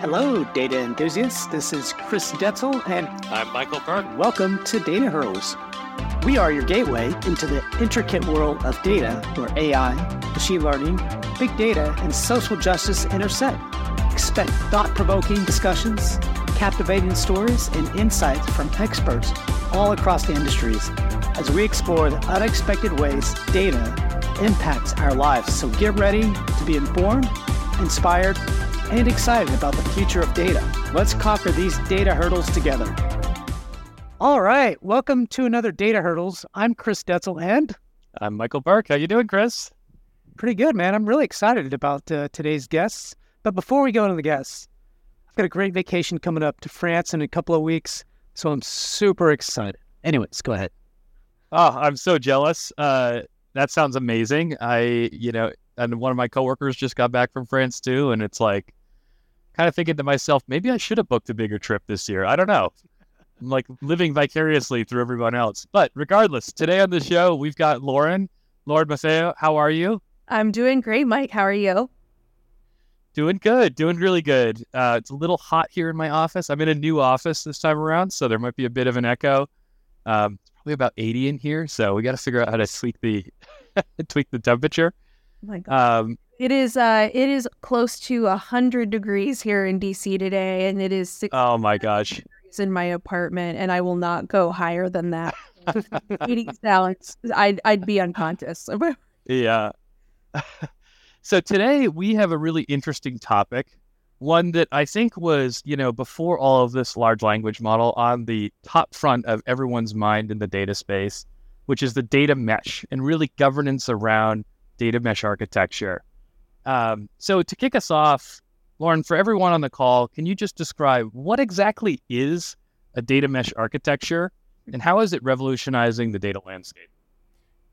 Hello, data enthusiasts. This is Chris Detzel, and I'm Michael Burke. welcome to Data Hurdles. We are your gateway into the intricate world of data where AI, machine learning, big data, and social justice intersect. Expect thought provoking discussions, captivating stories, and insights from experts all across the industries as we explore the unexpected ways data impacts our lives. So get ready to be informed, inspired, and excited about the future of data. Let's conquer these data hurdles together. All right, welcome to another Data Hurdles. I'm Chris Detzel, and I'm Michael Burke. How you doing, Chris? pretty good, man. I'm really excited about uh, today's guests. But before we go into the guests, I've got a great vacation coming up to France in a couple of weeks, so I'm super excited. Anyways, go ahead. Oh, I'm so jealous. Uh, that sounds amazing. I, you know, and one of my coworkers just got back from France too, and it's like, kind of thinking to myself, maybe I should have booked a bigger trip this year. I don't know. I'm like living vicariously through everyone else. But regardless, today on the show we've got Lauren. Lauren Maffeo, how are you? I'm doing great, Mike. How are you? Doing good, doing really good. Uh, it's a little hot here in my office. I'm in a new office this time around, so there might be a bit of an echo. Um, it's probably about 80 in here, so we got to figure out how to tweak the tweak the temperature. Oh my God. Um, It is uh it is close to a hundred degrees here in DC today, and it is oh my gosh, degrees in my apartment, and I will not go higher than that. Eating salads, I'd I'd be unconscious. yeah. so today we have a really interesting topic, one that I think was, you know, before all of this large language model on the top front of everyone's mind in the data space, which is the data mesh and really governance around data mesh architecture. Um, so to kick us off, Lauren, for everyone on the call, can you just describe what exactly is a data mesh architecture and how is it revolutionizing the data landscape?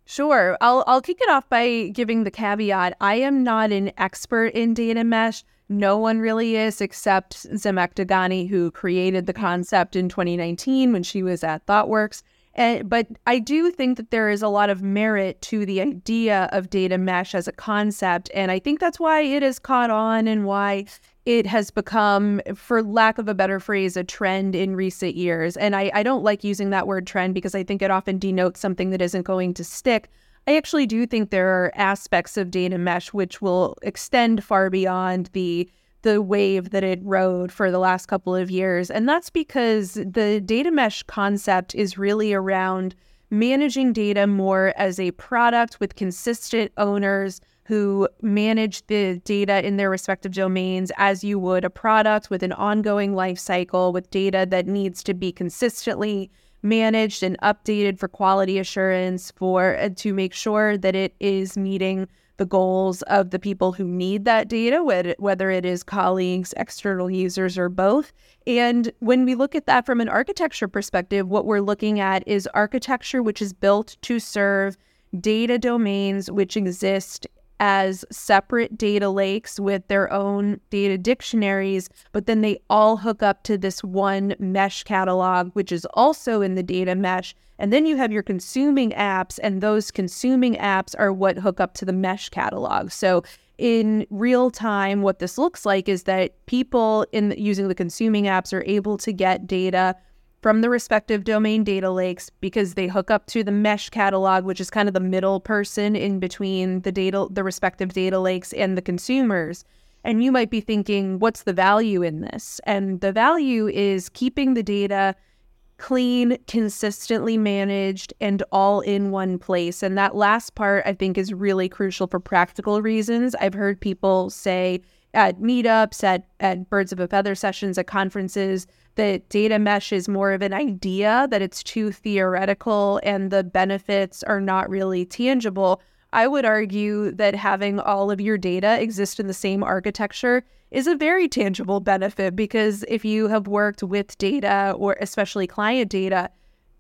Sure. I'll I'll kick it off by giving the caveat. I am not an expert in data mesh. No one really is except Zhamak Dehghani, who created the concept in 2019 when she was at ThoughtWorks. And, but I do think that there is a lot of merit to the idea of data mesh as a concept. And I think that's why it has caught on and why it has become, for lack of a better phrase, a trend in recent years. And I, I don't like using that word trend because I think it often denotes something that isn't going to stick. I actually do think there are aspects of data mesh which will extend far beyond the the wave that it rode for the last couple of years. And that's because the data mesh concept is really around managing data more as a product with consistent owners who manage the data in their respective domains as you would a product with an ongoing life cycle with data that needs to be consistently managed and updated for quality assurance for uh, to make sure that it is meeting the goals of the people who need that data, whether it is colleagues, external users, or both. And when we look at that from an architecture perspective, what we're looking at is architecture which is built to serve data domains which exist as separate data lakes with their own data dictionaries, but then they all hook up to this one mesh catalog, which is also in the data mesh. And then you have your consuming apps, and those consuming apps are what hook up to the mesh catalog. So in real time, what this looks like is that people in using the consuming apps are able to get data from the respective domain data lakes because they hook up to the mesh catalog which is kind of the middle person in between the data the respective data lakes and the consumers. And you might be thinking what's the value in this? And the value is keeping the data clean consistently managed and all in one place. And that last part i think is really crucial for practical reasons. I've heard people say at meetups at, at birds of a feather sessions at conferences that data mesh is more of an idea, that it's too theoretical and the benefits are not really tangible. I would argue that having all of your data exist in the same architecture is a very tangible benefit because if you have worked with data or especially client data,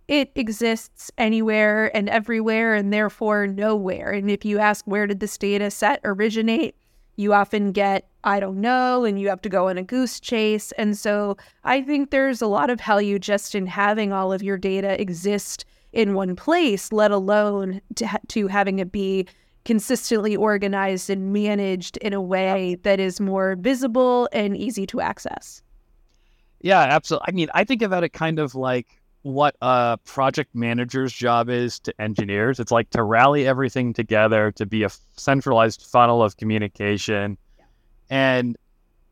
it exists anywhere and everywhere and therefore nowhere. And if you ask where did this data set originate, you often get I don't know, and you have to go on a goose chase. And so I think there's a lot of value just in having all of your data exist in one place, let alone to, ha- to having it be consistently organized and managed in a way that is more visible and easy to access. Yeah, absolutely. I mean, I think about it kind of like what a project manager's job is to engineers. It's like to rally everything together to be a centralized funnel of communication. And,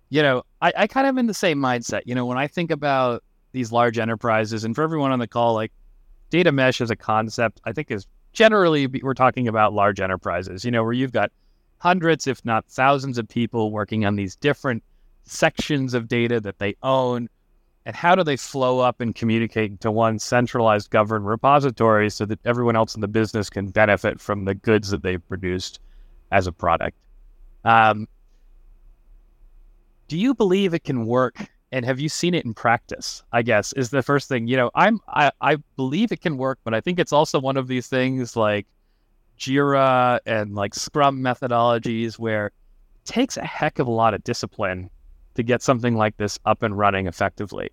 you know, I, I kind of in the same mindset. You know, when I think about these large enterprises, and for everyone on the call, like data mesh as a concept, I think is generally we're talking about large enterprises, you know, where you've got hundreds, if not thousands of people working on these different sections of data that they own and how do they flow up and communicate to one centralized governed repository so that everyone else in the business can benefit from the goods that they've produced as a product um, do you believe it can work and have you seen it in practice i guess is the first thing you know i'm i, I believe it can work but i think it's also one of these things like Jira and like scrum methodologies where it takes a heck of a lot of discipline to get something like this up and running effectively.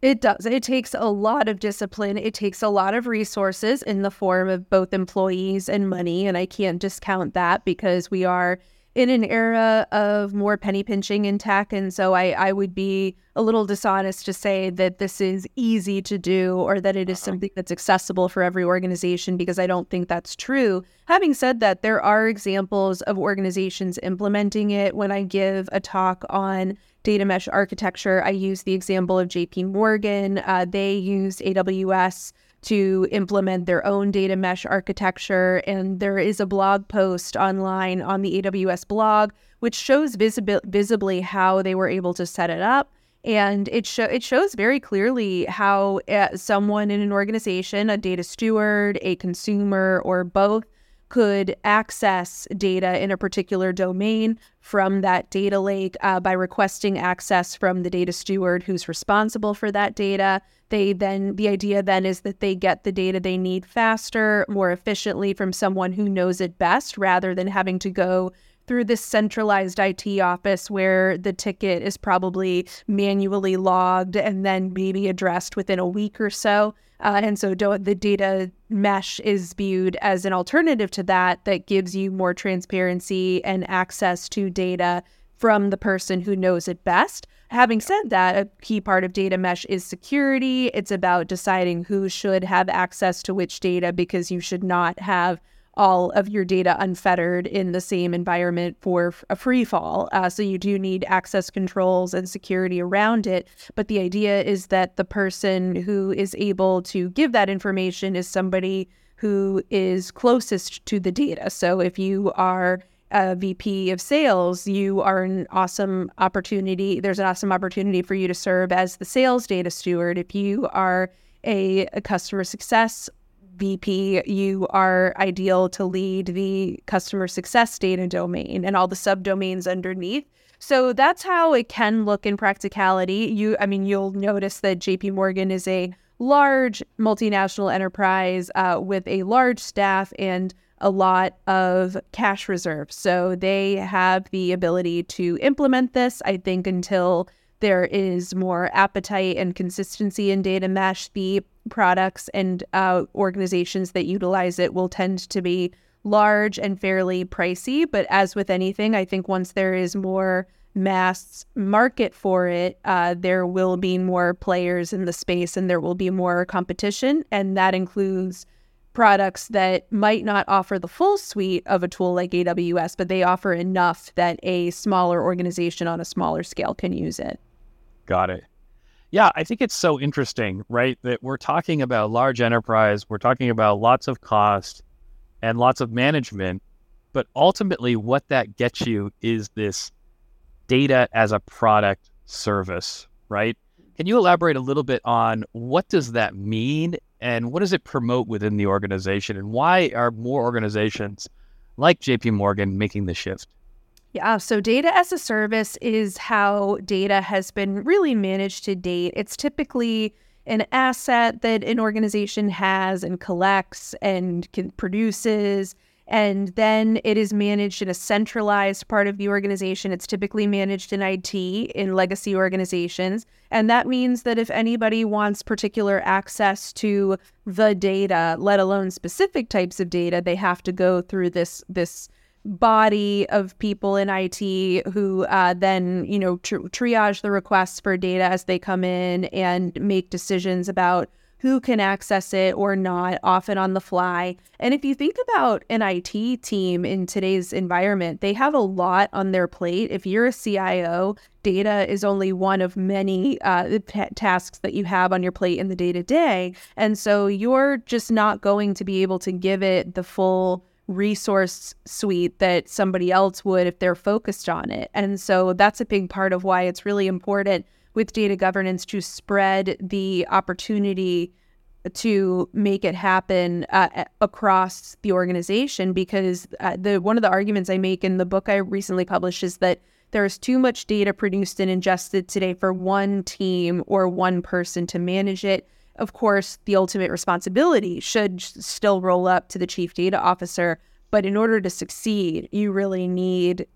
It does. It takes a lot of discipline. It takes a lot of resources in the form of both employees and money. And I can't discount that because we are in an era of more penny pinching in tech. And so I, I would be a little dishonest to say that this is easy to do or that it is uh-huh. something that's accessible for every organization because I don't think that's true. Having said that, there are examples of organizations implementing it. When I give a talk on data mesh architecture, I use the example of JP Morgan. Uh, they used AWS to implement their own data mesh architecture. And there is a blog post online on the AWS blog, which shows visibly how they were able to set it up. And it, it shows very clearly how uh, someone in an organization, a data steward, a consumer, or both, could access data in a particular domain from that data lake uh, by requesting access from the data steward who's responsible for that data. They then, the idea then is that they get the data they need faster, more efficiently from someone who knows it best rather than having to go through this centralized IT office where the ticket is probably manually logged and then maybe addressed within a week or so. Uh, and so the data mesh is viewed as an alternative to that that gives you more transparency and access to data from the person who knows it best. Having said that, a key part of data mesh is security. It's about deciding who should have access to which data because you should not have all of your data unfettered in the same environment for a free fall. Uh, so you do need access controls and security around it. But the idea is that the person who is able to give that information is somebody who is closest to the data. So if you are a VP of sales, you are an awesome opportunity. There's an awesome opportunity for you to serve as the sales data steward. If you are a, a customer success VP, you are ideal to lead the customer success data domain and all the subdomains underneath. So that's how it can look in practicality. You, I mean, you'll notice that JP Morgan is a large multinational enterprise uh, with a large staff and a lot of cash reserves. So they have the ability to implement this, I think, until there is more appetite and consistency in data mesh. The products and uh, organizations that utilize it will tend to be large and fairly pricey. But as with anything, I think once there is more mass market for it, uh, there will be more players in the space and there will be more competition. And that includes products that might not offer the full suite of a tool like AWS, but they offer enough that a smaller organization on a smaller scale can use it. Got it. Yeah, I think it's so interesting, right? That we're talking about large enterprise, we're talking about lots of cost and lots of management, but ultimately what that gets you is this data as a product service, right? Can you elaborate a little bit on what does that mean and what does it promote within the organization and why are more organizations like JP Morgan making the shift? Yeah, so data as a service is how data has been really managed to date. It's typically an asset that an organization has and collects and can, produces And then it is managed in a centralized part of the organization. It's typically managed in IT in legacy organizations. And that means that if anybody wants particular access to the data, let alone specific types of data, they have to go through this this body of people in IT who uh, then, you know, tri- triage the requests for data as they come in and make decisions about who can access it or not, often on the fly. And if you think about an IT team in today's environment, they have a lot on their plate. If you're a CIO, data is only one of many uh, tasks that you have on your plate in the day to day. And so you're just not going to be able to give it the full resource suite that somebody else would if they're focused on it. And so that's a big part of why it's really important with data governance to spread the opportunity to make it happen uh, across the organization because uh, the one of the arguments I make in the book I recently published is that there's too much data produced and ingested today for one team or one person to manage it of course, the ultimate responsibility should still roll up to the chief data officer. But in order to succeed, you really need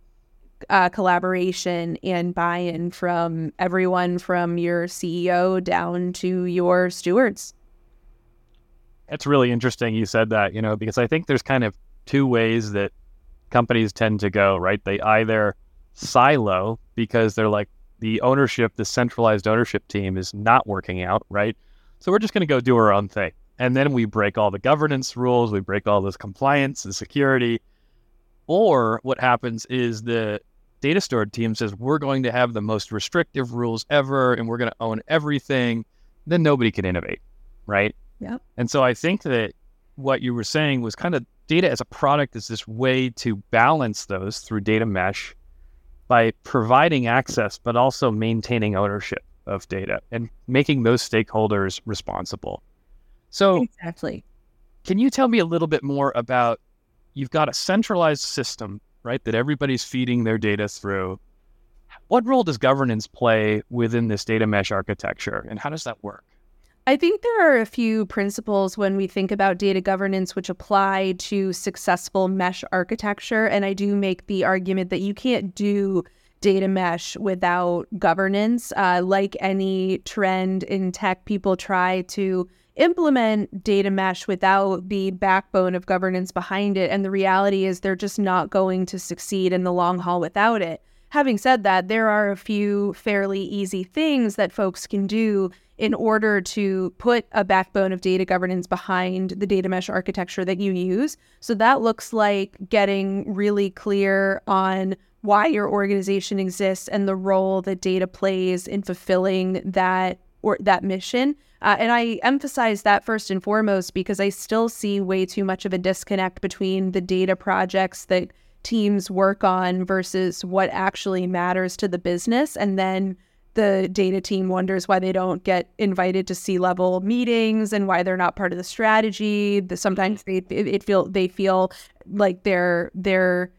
uh, collaboration and buy in from everyone from your CEO down to your stewards. It's really interesting you said that, you know, because I think there's kind of two ways that companies tend to go, right? They either silo because they're like the ownership, the centralized ownership team is not working out, right? So we're just going to go do our own thing. And then we break all the governance rules, we break all this compliance and security. Or what happens is the data steward team says, we're going to have the most restrictive rules ever and we're going to own everything. Then nobody can innovate, right? Yeah. And so I think that what you were saying was kind of data as a product is this way to balance those through data mesh by providing access, but also maintaining ownership of data and making those stakeholders responsible. So, exactly. Can you tell me a little bit more about you've got a centralized system, right, that everybody's feeding their data through? What role does governance play within this data mesh architecture and how does that work? I think there are a few principles when we think about data governance which apply to successful mesh architecture. And I do make the argument that you can't do data mesh without governance. Uh, like any trend in tech, people try to implement data mesh without the backbone of governance behind it. And the reality is they're just not going to succeed in the long haul without it. Having said that, there are a few fairly easy things that folks can do in order to put a backbone of data governance behind the data mesh architecture that you use. So that looks like getting really clear on why your organization exists and the role that data plays in fulfilling that or that mission. Uh, and I emphasize that first and foremost because I still see way too much of a disconnect between the data projects that teams work on versus what actually matters to the business. And then the data team wonders why they don't get invited to C level meetings and why they're not part of the strategy. Sometimes they it feel they feel like they're they're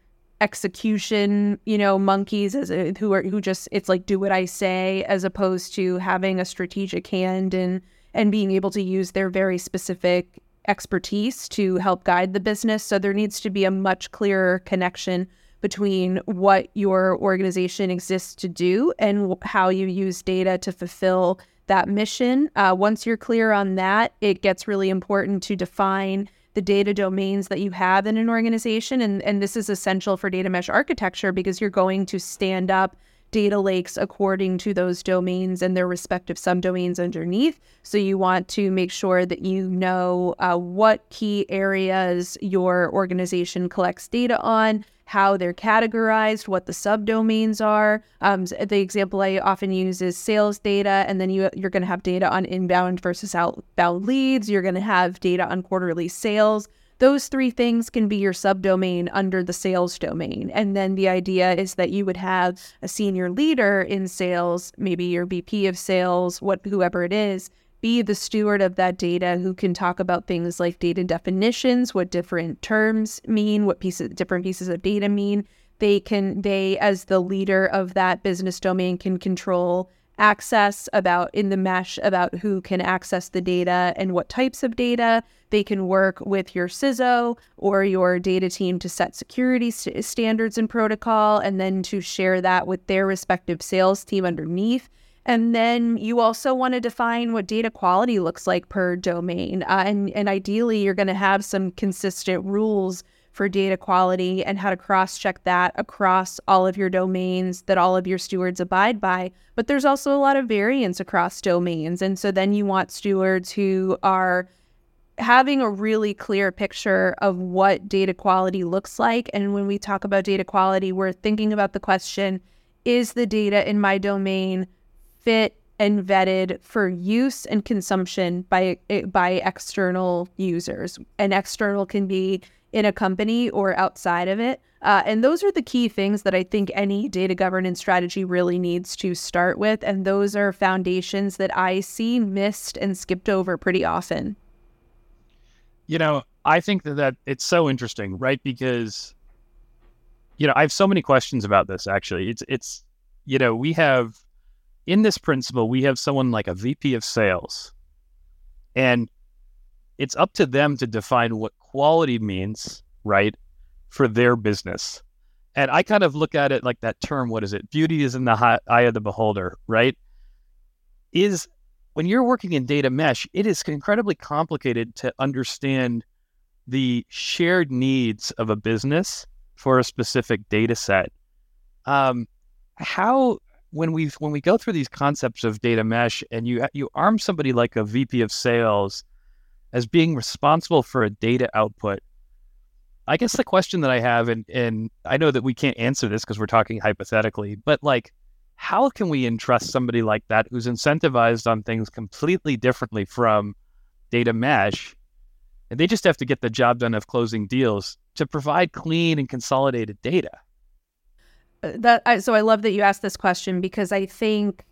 execution, you know, monkeys as a, who are who just it's like do what I say as opposed to having a strategic hand and and being able to use their very specific expertise to help guide the business. So there needs to be a much clearer connection between what your organization exists to do and how you use data to fulfill that mission. Uh, once you're clear on that, it gets really important to define the data domains that you have in an organization. And, and this is essential for data mesh architecture because you're going to stand up data lakes according to those domains and their respective subdomains underneath. So you want to make sure that you know uh, what key areas your organization collects data on, how they're categorized, what the subdomains are. Um, the example I often use is sales data, and then you, you're going to have data on inbound versus outbound leads. You're going to have data on quarterly sales. Those three things can be your subdomain under the sales domain. And then the idea is that you would have a senior leader in sales, maybe your VP of sales, what whoever it is, be the steward of that data who can talk about things like data definitions, what different terms mean, what pieces different pieces of data mean. They can they as the leader of that business domain can control access about in the mesh about who can access the data and what types of data. They can work with your CISO or your data team to set security st- standards and protocol, and then to share that with their respective sales team underneath. And then you also want to define what data quality looks like per domain. Uh, and, and ideally, you're going to have some consistent rules for data quality and how to cross check that across all of your domains that all of your stewards abide by. But there's also a lot of variance across domains. And so then you want stewards who are having a really clear picture of what data quality looks like. And when we talk about data quality, we're thinking about the question is the data in my domain fit and vetted for use and consumption by by external users. And external can be in a company or outside of it. Uh, and those are the key things that I think any data governance strategy really needs to start with. And those are foundations that I see missed and skipped over pretty often. You know, I think that, that it's so interesting, right? Because, you know, I have so many questions about this actually. It's, it's, you know, we have in this principle, we have someone like a VP of sales, and it's up to them to define what quality means, right, for their business. And I kind of look at it like that term, what is it? Beauty is in the eye of the beholder, right? Is when you're working in data mesh, it is incredibly complicated to understand the shared needs of a business for a specific data set. Um, how when we when we go through these concepts of data mesh and you you arm somebody like a VP of sales as being responsible for a data output, I guess the question that I have, and and I know that we can't answer this because we're talking hypothetically, but like, how can we entrust somebody like that who's incentivized on things completely differently from data mesh, and they just have to get the job done of closing deals to provide clean and consolidated data? Uh, that so I love that you asked this question because I think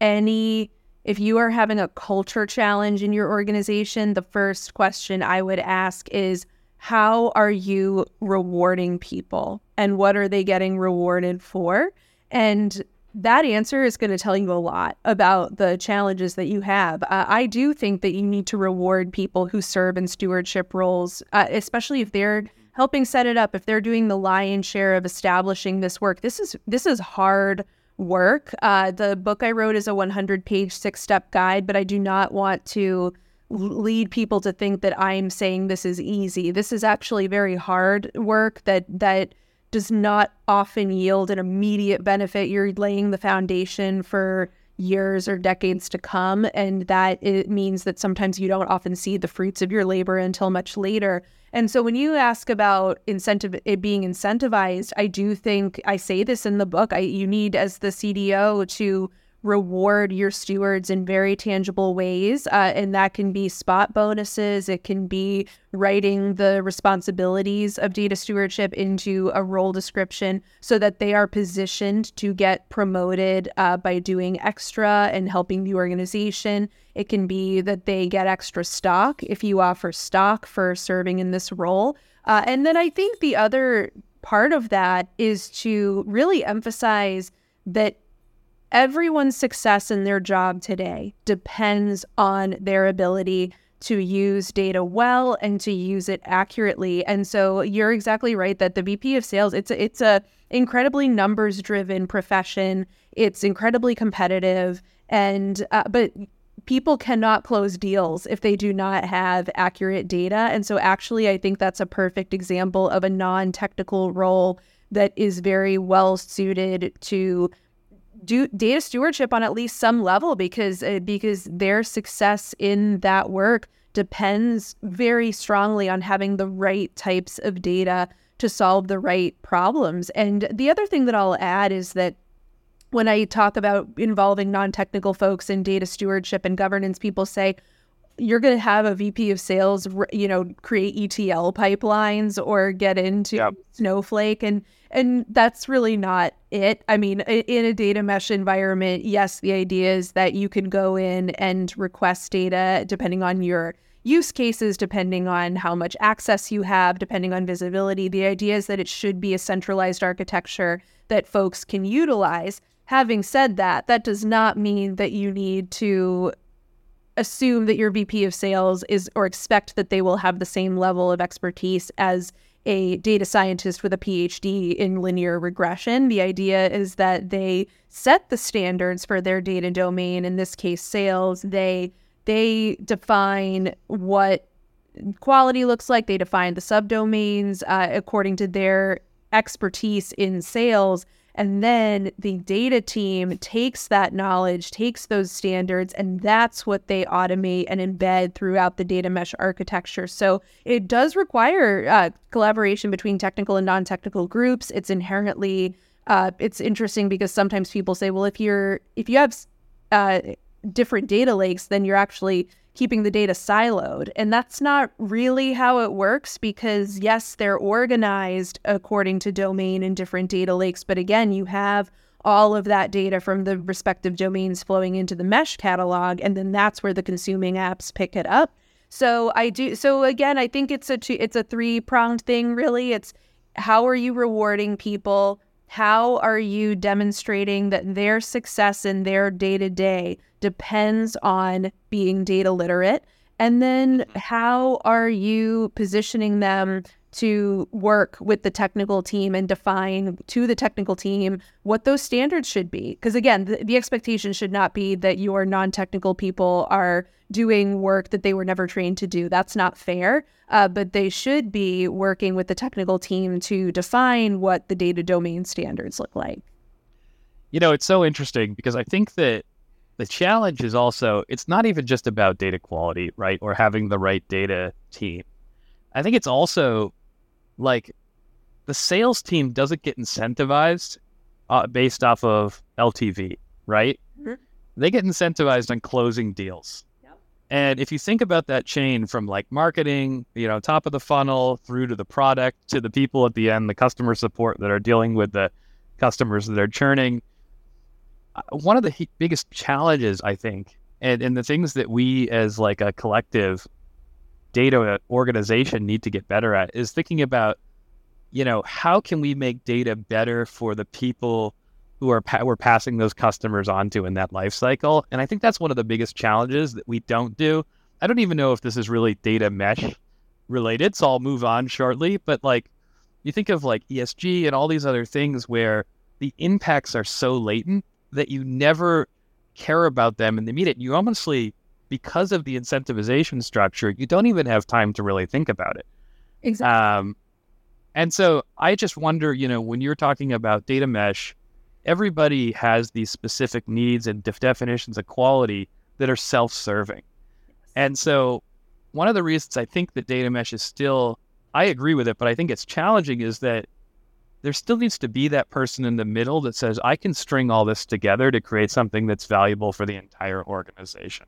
any if you are having a culture challenge in your organization, the first question I would ask is how are you rewarding people and what are they getting rewarded for? And that answer is going to tell you a lot about the challenges that you have. Uh, I do think that you need to reward people who serve in stewardship roles, uh, especially if they're helping set it up if they're doing the lion's share of establishing this work this is this is hard work. Uh, the book i wrote is a 100 page six step guide but i do not want to lead people to think that i'm saying this is easy. This is actually very hard work that that does not often yield an immediate benefit. You're laying the foundation for years or decades to come and that it means that sometimes you don't often see the fruits of your labor until much later and so when you ask about incentive it being incentivized, I do think I say this in the book. I you need as the CDO to reward your stewards in very tangible ways. Uh, and that can be spot bonuses, it can be writing the responsibilities of data stewardship into a role description so that they are positioned to get promoted uh, by doing extra and helping the organization. It can be that they get extra stock if you offer stock for serving in this role. Uh, and then I think the other part of that is to really emphasize that everyone's success in their job today depends on their ability to use data well and to use it accurately. And so you're exactly right that the VP of sales it's a, it's a incredibly numbers driven profession. It's incredibly competitive and uh, but people cannot close deals if they do not have accurate data. And so actually I think that's a perfect example of a non-technical role that is very well suited to do data stewardship on at least some level because uh, because their success in that work depends very strongly on having the right types of data to solve the right problems. And the other thing that I'll add is that when I talk about involving non-technical folks in data stewardship and governance, people say, you're going to have a VP of sales, you know, create ETL pipelines or get into yep. Snowflake, and and that's really not it. I mean, in a data mesh environment, yes, the idea is that you can go in and request data depending on your use cases, depending on how much access you have, depending on visibility. The idea is that it should be a centralized architecture that folks can utilize. having said that, that does not mean that you need to assume that your VP of sales is or expect that they will have the same level of expertise as a data scientist with a PhD in linear regression. The idea is that they set the standards for their data domain, in this case sales. They they define what quality looks like. They define the subdomains uh, according to their expertise in sales and then the data team takes that knowledge, takes those standards, and that's what they automate and embed throughout the data mesh architecture. So it does require uh, collaboration between technical and non technical groups. It's inherently uh, it's interesting because sometimes people say, well, if you're if you have uh, different data lakes, then you're actually keeping the data siloed. And that's not really how it works because, yes, they're organized according to domain in different data lakes. But again, you have all of that data from the respective domains flowing into the mesh catalog. And then that's where the consuming apps pick it up. So I do. So again, I think it's a two, it's a three pronged thing. Really, it's how are you rewarding people? How are you demonstrating that their success in their day to day depends on being data literate? And then how are you positioning them to work with the technical team and define to the technical team what those standards should be? Because again, the, the expectation should not be that your non technical people are doing work that they were never trained to do. That's not fair. Uh, but they should be working with the technical team to define what the data domain standards look like. You know, it's so interesting because I think that the challenge is also it's not even just about data quality, right? Or having the right data team. I think it's also like the sales team doesn't get incentivized uh, based off of LTV, right? Mm-hmm. They get incentivized on closing deals. And if you think about that chain from like marketing, you know, top of the funnel through to the product to the people at the end, the customer support that are dealing with the customers that are churning, Uh, one of the he- biggest challenges, I think, and, and the things that we as like a collective data organization need to get better at is thinking about, you know, how can we make data better for the people who are pa- we're passing those customers on to in that life cycle. And I think that's one of the biggest challenges that we don't do. I don't even know if this is really data mesh related, so I'll move on shortly. But like, you think of like ESG and all these other things where the impacts are so latent that you never care about them in the immediate. You honestly, because of the incentivization structure, you don't even have time to really think about it. Exactly. Um, and so I just wonder, you know, when you're talking about data mesh, everybody has these specific needs and def- definitions of quality that are self-serving. And so one of the reasons I think that data mesh is still I agree with it, but I think it's challenging is that there still needs to be that person in the middle that says I can string all this together to create something that's valuable for the entire organization.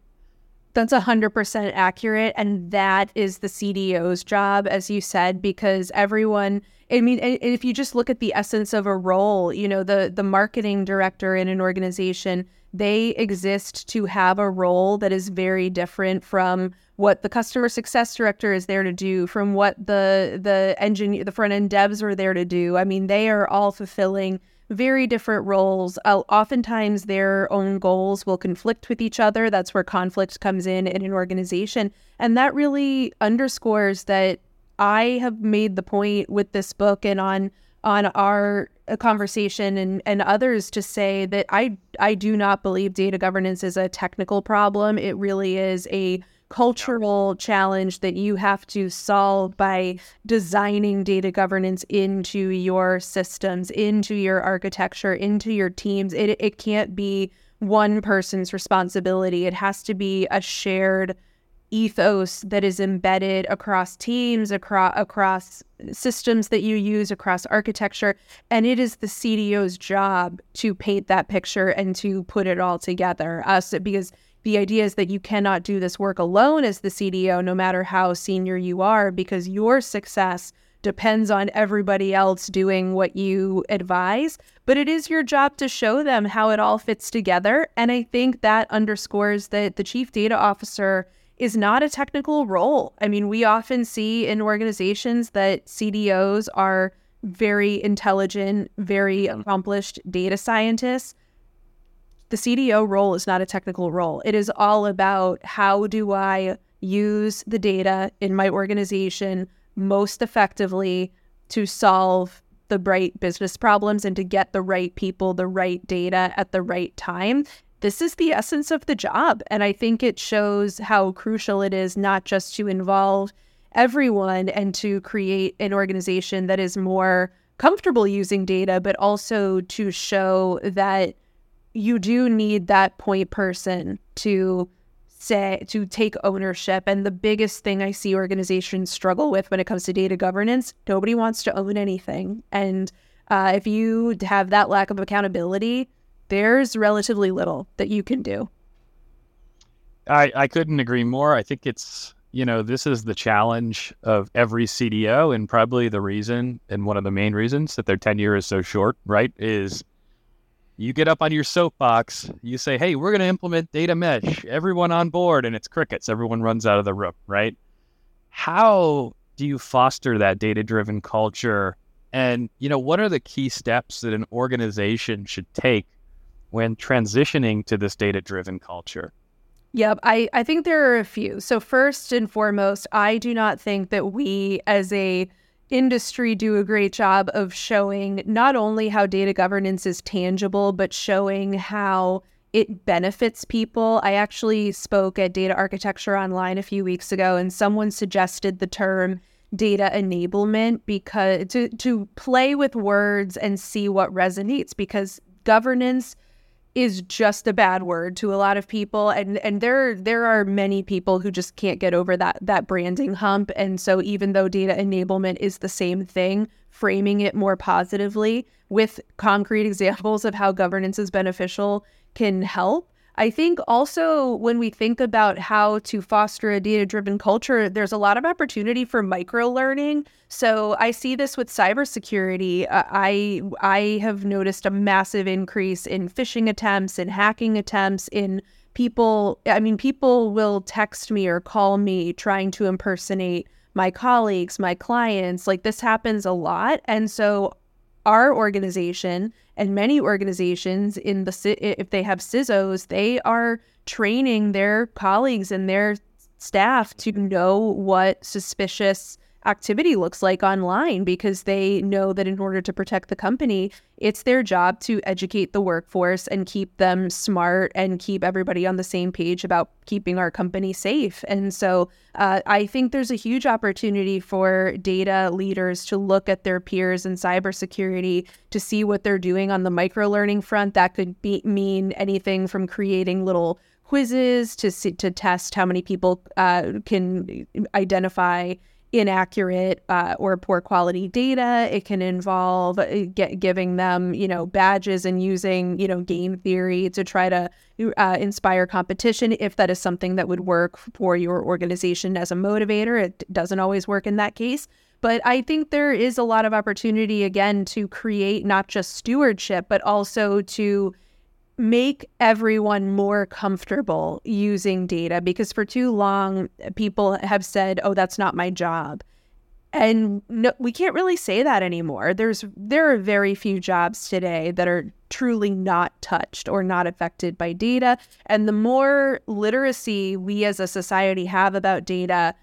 That's 100% accurate. And that is the CDO's job, as you said, because everyone, I mean, if you just look at the essence of a role, you know, the, the marketing director in an organization, they exist to have a role that is very different from what the customer success director is there to do, from what the the engineer, the front end devs are there to do. I mean, they are all fulfilling very different roles. Uh, oftentimes, their own goals will conflict with each other. That's where conflict comes in in an organization. And that really underscores that I have made the point with this book and on on our uh, conversation and, and others to say that I I do not believe data governance is a technical problem. It really is a cultural challenge that you have to solve by designing data governance into your systems, into your architecture, into your teams. It, it can't be one person's responsibility, it has to be a shared ethos that is embedded across teams across across systems that you use across architecture and it is the CDO's job to paint that picture and to put it all together uh, so, because the idea is that you cannot do this work alone as the CDO, no matter how senior you are, because your success depends on everybody else doing what you advise. But it is your job to show them how it all fits together. And I think that underscores that the chief data officer is not a technical role. I mean, we often see in organizations that CDOs are very intelligent, very mm-hmm. accomplished data scientists the CDO role is not a technical role. It is all about how do I use the data in my organization most effectively to solve the right business problems and to get the right people, the right data at the right time. This is the essence of the job. And I think it shows how crucial it is not just to involve everyone and to create an organization that is more comfortable using data, but also to show that you do need that point person to say to take ownership and the biggest thing i see organizations struggle with when it comes to data governance nobody wants to own anything and uh, if you have that lack of accountability there's relatively little that you can do i i couldn't agree more i think it's you know this is the challenge of every CDO and probably the reason and one of the main reasons that their tenure is so short right is you get up on your soapbox, you say, hey, we're going to implement data mesh, everyone on board, and it's crickets. Everyone runs out of the room, right? How do you foster that data driven culture? And, you know, what are the key steps that an organization should take when transitioning to this data driven culture? Yep, I, I think there are a few. So, first and foremost, I do not think that we as a industry do a great job of showing not only how data governance is tangible, but showing how it benefits people. I actually spoke at Data Architecture Online a few weeks ago, and someone suggested the term data enablement because to to play with words and see what resonates because governance is just a bad word to a lot of people. And and there there are many people who just can't get over that that branding hump. And so even though data enablement is the same thing framing it more positively with concrete examples of how governance is beneficial can help I think also when we think about how to foster a data driven culture, there's a lot of opportunity for micro learning. So I see this with cybersecurity. Uh, I I have noticed a massive increase in phishing attempts and hacking attempts in people. I mean, people will text me or call me trying to impersonate my colleagues, my clients. Like this happens a lot, and so our organization and many organizations in the if they have CISOs, they are training their colleagues and their staff to know what suspicious activity looks like online because they know that in order to protect the company, it's their job to educate the workforce and keep them smart and keep everybody on the same page about keeping our company safe. And so uh, I think there's a huge opportunity for data leaders to look at their peers in cybersecurity to see what they're doing on the micro learning front. That could be, mean anything from creating little quizzes to see, to test how many people uh, can identify inaccurate uh, or poor quality data. It can involve uh, get, giving them, you know, badges and using, you know, game theory to try to uh, inspire competition if that is something that would work for your organization as a motivator. It doesn't always work in that case. But I think there is a lot of opportunity, again, to create not just stewardship, but also to make everyone more comfortable using data because for too long people have said oh that's not my job. And no, we can't really say that anymore. There's there are very few jobs today that are truly not touched or not affected by data. And the more literacy we as a society have about data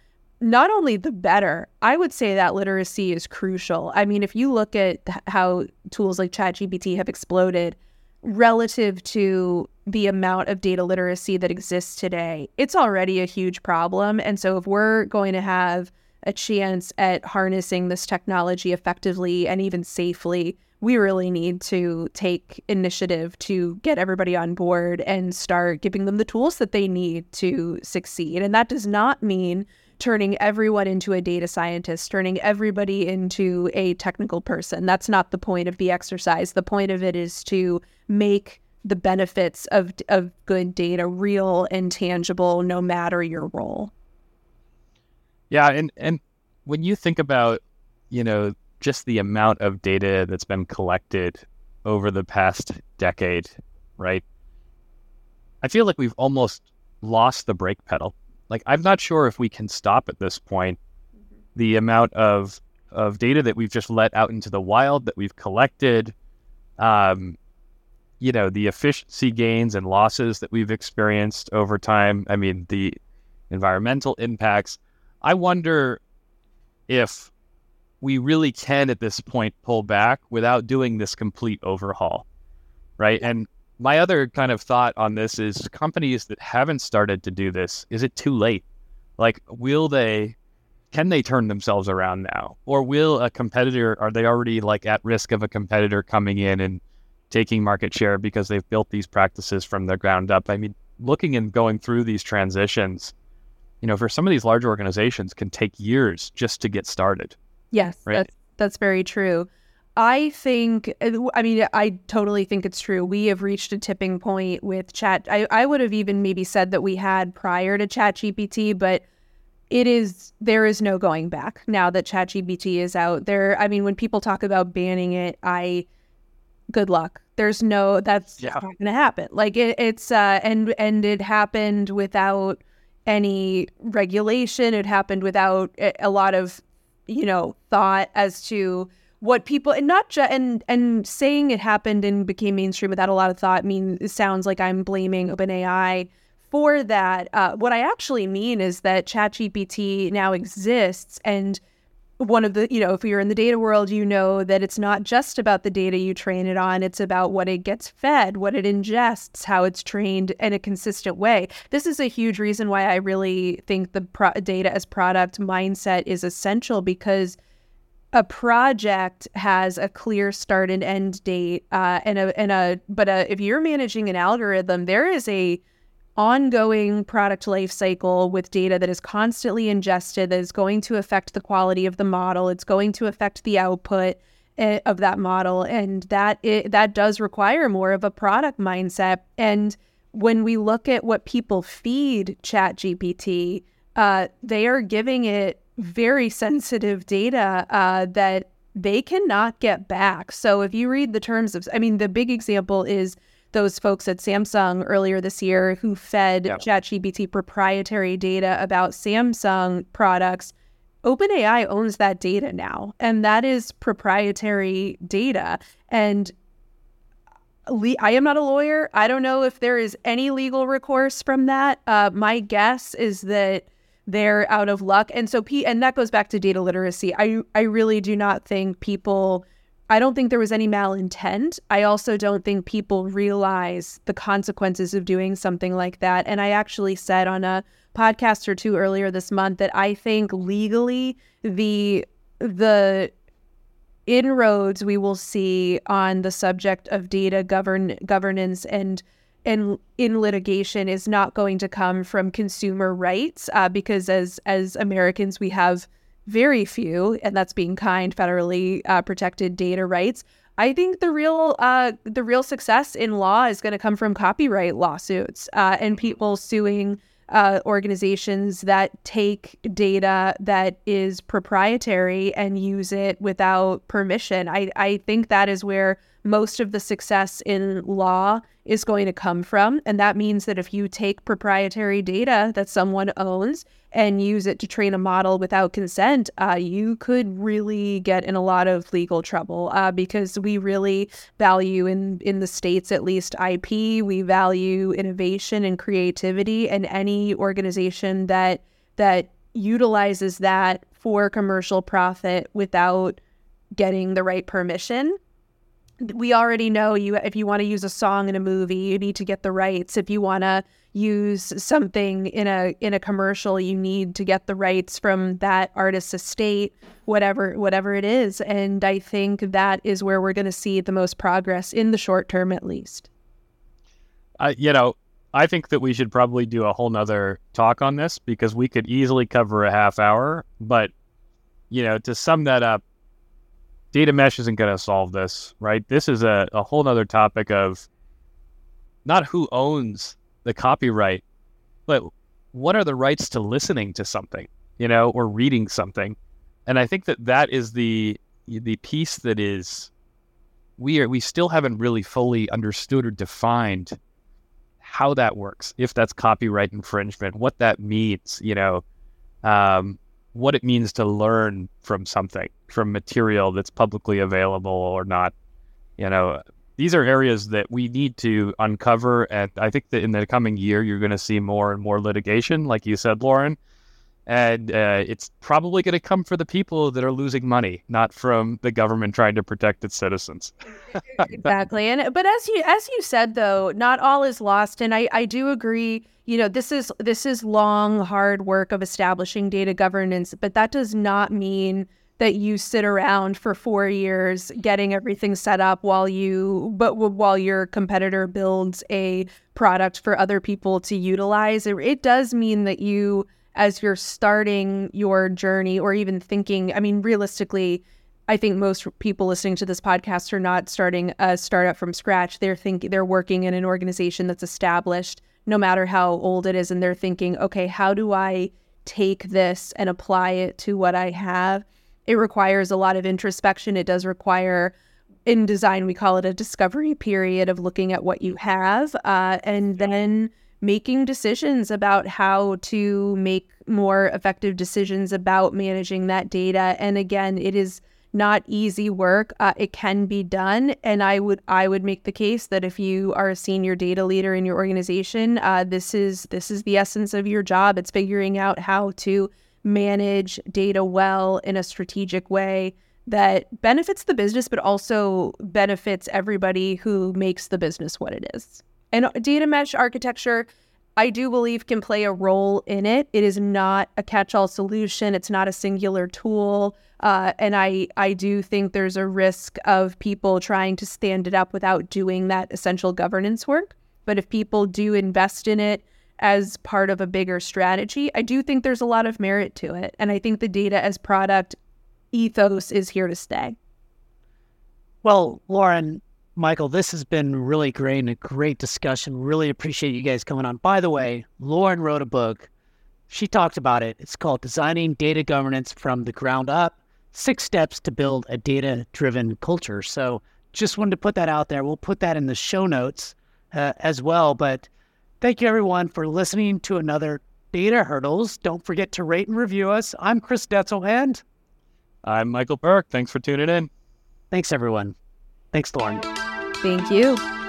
not only the better. I would say that literacy is crucial. I mean if you look at how tools like ChatGPT have exploded relative to the amount of data literacy that exists today, it's already a huge problem. And so, if we're going to have a chance at harnessing this technology effectively and even safely, we really need to take initiative to get everybody on board and start giving them the tools that they need to succeed. And that does not mean turning everyone into a data scientist, turning everybody into a technical person. That's not the point of the exercise. The point of it is to make the benefits of of good data real and tangible no matter your role. Yeah, and and when you think about, you know, just the amount of data that's been collected over the past decade, right? I feel like we've almost lost the brake pedal like I'm not sure if we can stop at this point mm-hmm. the amount of of data that we've just let out into the wild that we've collected. Um, you know, the efficiency gains and losses that we've experienced over time. I mean, the environmental impacts. I wonder if we really can at this point pull back without doing this complete overhaul, right? And my other kind of thought on this is companies that haven't started to do this, is it too late? Like, will they, can they turn themselves around now? Or will a competitor, are they already like at risk of a competitor coming in and taking market share because they've built these practices from the ground up? I mean, looking and going through these transitions, you know, for some of these large organizations can take years just to get started. Yes, right? that's, that's very true. I think, I mean, I totally think it's true. We have reached a tipping point with chat. I, I would have even maybe said that we had prior to ChatGPT, but it is, there is no going back now that ChatGPT is out there. I mean, when people talk about banning it, I, good luck. There's no, that's yeah. not going to happen. Like it, it's, uh, and, and it happened without any regulation. It happened without a lot of, you know, thought as to, what people and not just and and saying it happened and became mainstream without a lot of thought means sounds like I'm blaming OpenAI for that. Uh, what I actually mean is that ChatGPT now exists and one of the you know if you're in the data world you know that it's not just about the data you train it on it's about what it gets fed what it ingests how it's trained in a consistent way this is a huge reason why i really think the pro- data as product mindset is essential because a project has a clear start and end date uh, and a and a but a, uh, if you're managing an algorithm there is a ongoing product life cycle with data that is constantly ingested that is going to affect the quality of the model. It's going to affect the output eh, of that model and that it, that does require more of a product mindset. And when we look at what people feed ChatGPT uh, they are giving it very sensitive data uh, that they cannot get back. So if you read the terms of, I mean, the big example is those folks at Samsung earlier this year who fed yep. ChatGPT proprietary data about Samsung products. OpenAI owns that data now, and that is proprietary data. And I am not a lawyer. I don't know if there is any legal recourse from that. Uh, my guess is that they're out of luck. And so P and that goes back to data literacy. I I really do not think people I don't think there was any malintent. I also don't think people realize the consequences of doing something like that. And I actually said on a podcast or two earlier this month that I think legally the the inroads we will see on the subject of data govern governance and in in litigation is not going to come from consumer rights uh, because as as Americans we have very few, and that's being kind, federally uh, protected data rights. I think the real uh, the real success in law is going to come from copyright lawsuits uh, and people suing uh, organizations that take data that is proprietary and use it without permission. I, I think that is where most of the success in law is going to come from. And that means that if you take proprietary data that someone owns and use it to train a model without consent, uh, you could really get in a lot of legal trouble uh, because we really value, in, in the States at least, IP. We value innovation and creativity, and any organization that that utilizes that for commercial profit without getting the right permission we already know you if you want to use a song in a movie you need to get the rights. If you want to use something in a in a commercial you need to get the rights from that artist's estate whatever whatever it is. And i think that is where we're going to see the most progress in the short term at least. Uh, you know i think that we should probably do a whole nother talk on this because we could easily cover a half hour but you know to sum that up data mesh isn't going to solve this, right? This is a, a whole other topic of not who owns the copyright, but what are the rights to listening to something, you know, or reading something. And I think that that is the the piece that is we are we still haven't really fully understood or defined how that works, if that's copyright infringement, what that means, you know, um, what it means to learn from something, from material that's publicly available or not. You know, these are areas that we need to uncover. And I think that in the coming year, you're going to see more and more litigation, like you said, Lauren. And uh, it's probably going to come for the people that are losing money, not from the government trying to protect its citizens. exactly. And but as you as you said though, not all is lost. And I, I do agree, you know, this is this is long, hard work of establishing data governance, but that does not mean that you sit around for four years getting everything set up while you but while your competitor builds a product for other people to utilize it, it does mean that you as you're starting your journey or even thinking i mean realistically i think most people listening to this podcast are not starting a startup from scratch. They're thinking they're working in an organization that's established no matter how old it is and they're thinking okay how do i take this and apply it to what i have? It requires a lot of introspection. It does require, in design, we call it a discovery period of looking at what you have uh, and then making decisions about how to make more effective decisions about managing that data. And again, it is not easy work. Uh, it can be done, and I would I would make the case that if you are a senior data leader in your organization, uh, this is this is the essence of your job. It's figuring out how to manage data well in a strategic way that benefits the business, but also benefits everybody who makes the business what it is. And data mesh architecture, I do believe, can play a role in it. It is not a catch all solution, it's not a singular tool. Uh, and I, I do think there's a risk of people trying to stand it up without doing that essential governance work. But if people do invest in it, as part of a bigger strategy, I do think there's a lot of merit to it. And I think the data as product ethos is here to stay. Well, Lauren, Michael, this has been really great and a great discussion. Really appreciate you guys coming on. By the way, Lauren wrote a book. She talked about it. It's called Designing Data Governance from the Ground Up Six Steps to Build a Data Driven Culture. So just wanted to put that out there. We'll put that in the show notes uh, as well. But Thank you, everyone, for listening to another Data Hurdles. Don't forget to rate and review us. I'm Chris Detzel and I'm Michael Burke. Thanks for tuning in. Thanks, everyone. Thanks, Lauren. Thank you.